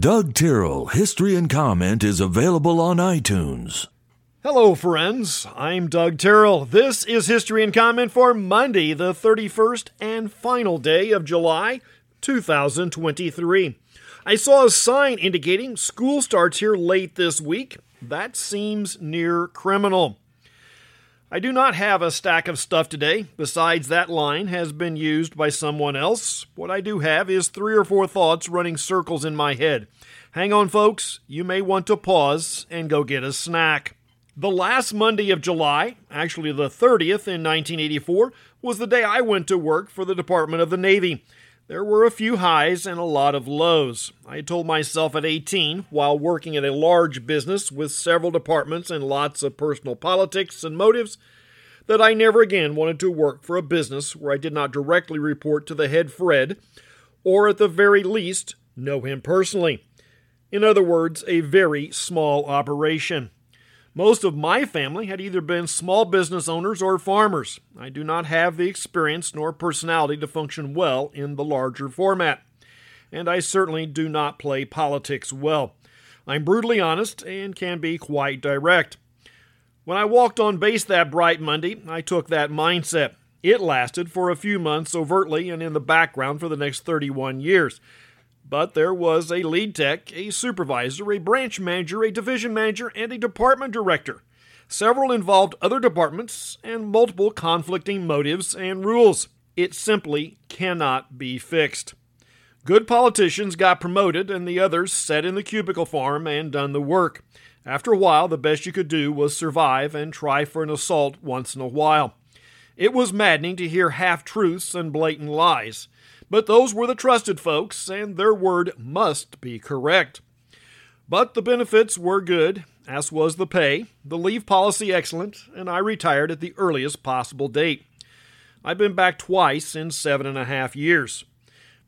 Doug Tyrrell History and Comment is available on iTunes. Hello, friends. I'm Doug Tyrrell. This is History and Comment for Monday, the 31st and final day of July 2023. I saw a sign indicating school starts here late this week. That seems near criminal. I do not have a stack of stuff today, besides that line has been used by someone else. What I do have is three or four thoughts running circles in my head. Hang on, folks, you may want to pause and go get a snack. The last Monday of July, actually the 30th in 1984, was the day I went to work for the Department of the Navy. There were a few highs and a lot of lows. I told myself at 18, while working at a large business with several departments and lots of personal politics and motives, that I never again wanted to work for a business where I did not directly report to the head Fred, or at the very least, know him personally. In other words, a very small operation. Most of my family had either been small business owners or farmers. I do not have the experience nor personality to function well in the larger format. And I certainly do not play politics well. I'm brutally honest and can be quite direct. When I walked on base that bright Monday, I took that mindset. It lasted for a few months overtly and in the background for the next 31 years. But there was a lead tech, a supervisor, a branch manager, a division manager, and a department director. Several involved other departments and multiple conflicting motives and rules. It simply cannot be fixed. Good politicians got promoted, and the others sat in the cubicle farm and done the work. After a while, the best you could do was survive and try for an assault once in a while. It was maddening to hear half truths and blatant lies. But those were the trusted folks, and their word must be correct. But the benefits were good, as was the pay, the leave policy excellent, and I retired at the earliest possible date. I've been back twice in seven and a half years.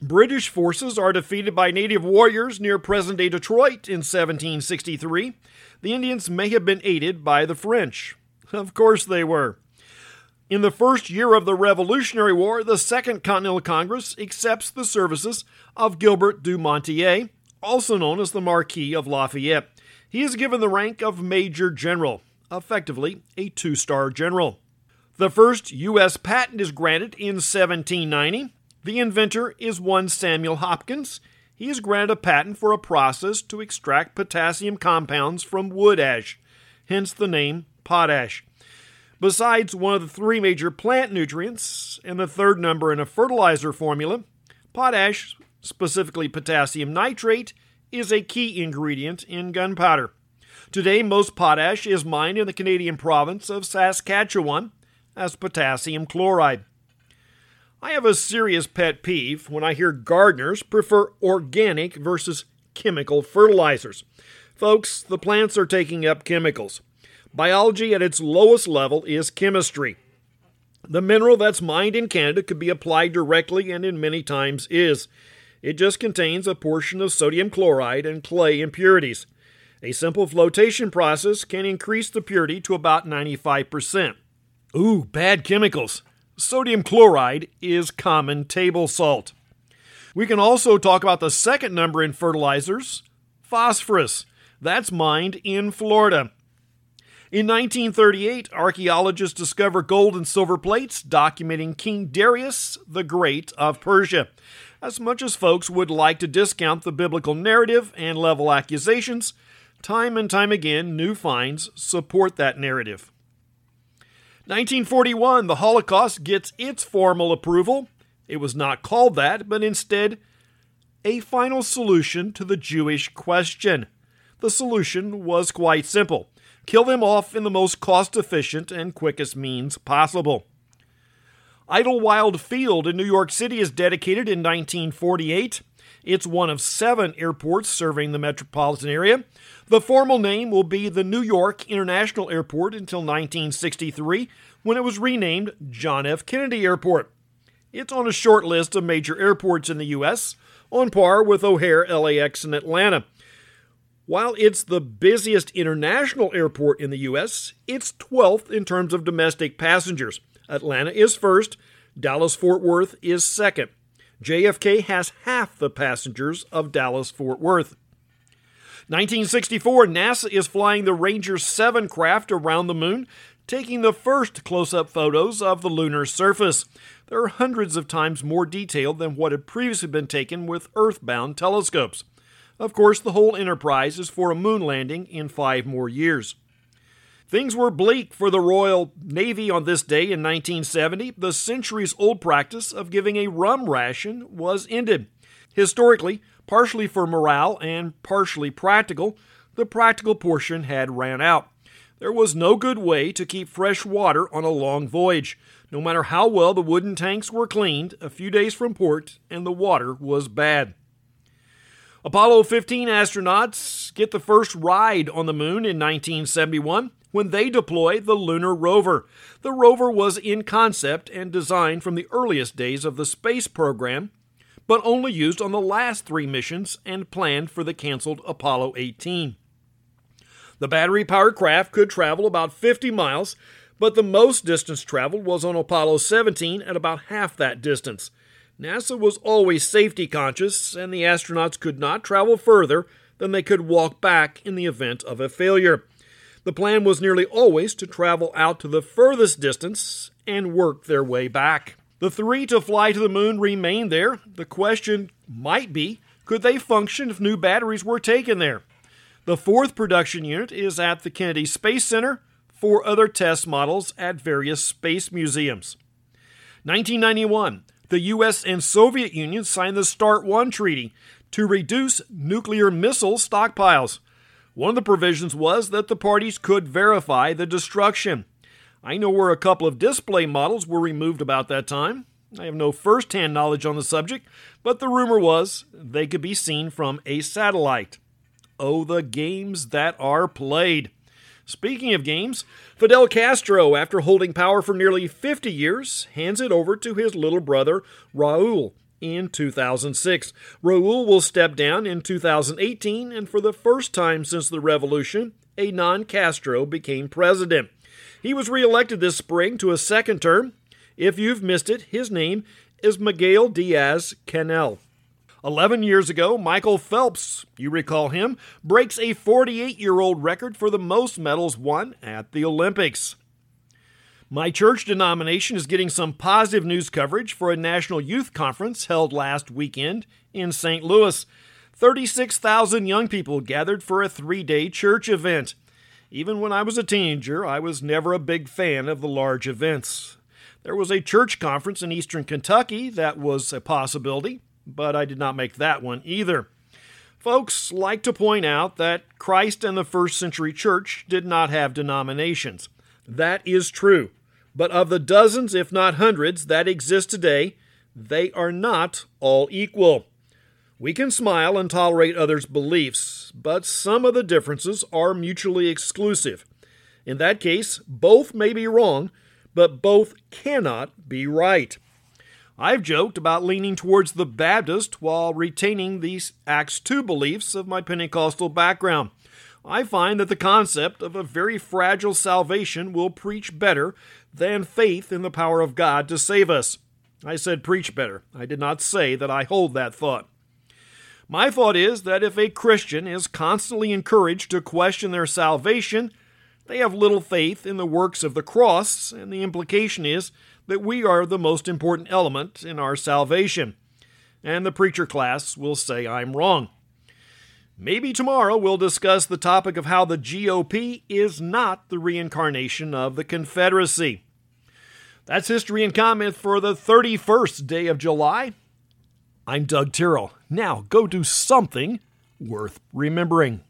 British forces are defeated by native warriors near present day Detroit in 1763. The Indians may have been aided by the French. Of course they were. In the first year of the Revolutionary War, the Second Continental Congress accepts the services of Gilbert du Motier, also known as the Marquis of Lafayette. He is given the rank of Major General, effectively a two star general. The first U.S. patent is granted in 1790. The inventor is one Samuel Hopkins. He is granted a patent for a process to extract potassium compounds from wood ash, hence the name potash. Besides one of the three major plant nutrients and the third number in a fertilizer formula, potash, specifically potassium nitrate, is a key ingredient in gunpowder. Today, most potash is mined in the Canadian province of Saskatchewan as potassium chloride. I have a serious pet peeve when I hear gardeners prefer organic versus chemical fertilizers. Folks, the plants are taking up chemicals. Biology at its lowest level is chemistry. The mineral that's mined in Canada could be applied directly and in many times is. It just contains a portion of sodium chloride and clay impurities. A simple flotation process can increase the purity to about 95%. Ooh, bad chemicals. Sodium chloride is common table salt. We can also talk about the second number in fertilizers phosphorus. That's mined in Florida. In 1938, archaeologists discover gold and silver plates documenting King Darius the Great of Persia. As much as folks would like to discount the biblical narrative and level accusations, time and time again, new finds support that narrative. 1941, the Holocaust gets its formal approval. It was not called that, but instead a final solution to the Jewish question. The solution was quite simple kill them off in the most cost efficient and quickest means possible. Idlewild Field in New York City is dedicated in 1948. It's one of seven airports serving the metropolitan area. The formal name will be the New York International Airport until 1963, when it was renamed John F. Kennedy Airport. It's on a short list of major airports in the U.S., on par with O'Hare, LAX, and Atlanta. While it's the busiest international airport in the U.S., it's 12th in terms of domestic passengers. Atlanta is first, Dallas Fort Worth is second. JFK has half the passengers of Dallas Fort Worth. 1964, NASA is flying the Ranger 7 craft around the moon, taking the first close up photos of the lunar surface. They're hundreds of times more detailed than what had previously been taken with Earth-bound telescopes. Of course, the whole enterprise is for a moon landing in five more years. Things were bleak for the Royal Navy on this day in 1970. The centuries old practice of giving a rum ration was ended. Historically, partially for morale and partially practical, the practical portion had ran out. There was no good way to keep fresh water on a long voyage. No matter how well the wooden tanks were cleaned, a few days from port, and the water was bad. Apollo 15 astronauts get the first ride on the moon in 1971 when they deploy the lunar rover. The rover was in concept and designed from the earliest days of the space program, but only used on the last three missions and planned for the canceled Apollo 18. The battery powered craft could travel about 50 miles, but the most distance traveled was on Apollo 17 at about half that distance. NASA was always safety conscious, and the astronauts could not travel further than they could walk back in the event of a failure. The plan was nearly always to travel out to the furthest distance and work their way back. The three to fly to the moon remained there. The question might be could they function if new batteries were taken there? The fourth production unit is at the Kennedy Space Center, four other test models at various space museums. 1991, the US and Soviet Union signed the START 1 treaty to reduce nuclear missile stockpiles. One of the provisions was that the parties could verify the destruction. I know where a couple of display models were removed about that time. I have no first hand knowledge on the subject, but the rumor was they could be seen from a satellite. Oh, the games that are played. Speaking of games, Fidel Castro, after holding power for nearly 50 years, hands it over to his little brother, Raul in 2006. Raul will step down in 2018, and for the first time since the revolution, a non Castro became president. He was reelected this spring to a second term. If you've missed it, his name is Miguel Diaz Canel. 11 years ago, Michael Phelps, you recall him, breaks a 48 year old record for the most medals won at the Olympics. My church denomination is getting some positive news coverage for a national youth conference held last weekend in St. Louis. 36,000 young people gathered for a three day church event. Even when I was a teenager, I was never a big fan of the large events. There was a church conference in eastern Kentucky that was a possibility, but I did not make that one either. Folks like to point out that Christ and the first century church did not have denominations. That is true. But of the dozens, if not hundreds, that exist today, they are not all equal. We can smile and tolerate others' beliefs, but some of the differences are mutually exclusive. In that case, both may be wrong, but both cannot be right. I've joked about leaning towards the Baptist while retaining these Acts 2 beliefs of my Pentecostal background. I find that the concept of a very fragile salvation will preach better than faith in the power of God to save us. I said preach better. I did not say that I hold that thought. My thought is that if a Christian is constantly encouraged to question their salvation, they have little faith in the works of the cross, and the implication is that we are the most important element in our salvation. And the preacher class will say I'm wrong. Maybe tomorrow we'll discuss the topic of how the GOP is not the reincarnation of the Confederacy. That's history and comment for the 31st day of July. I'm Doug Tyrrell. Now go do something worth remembering.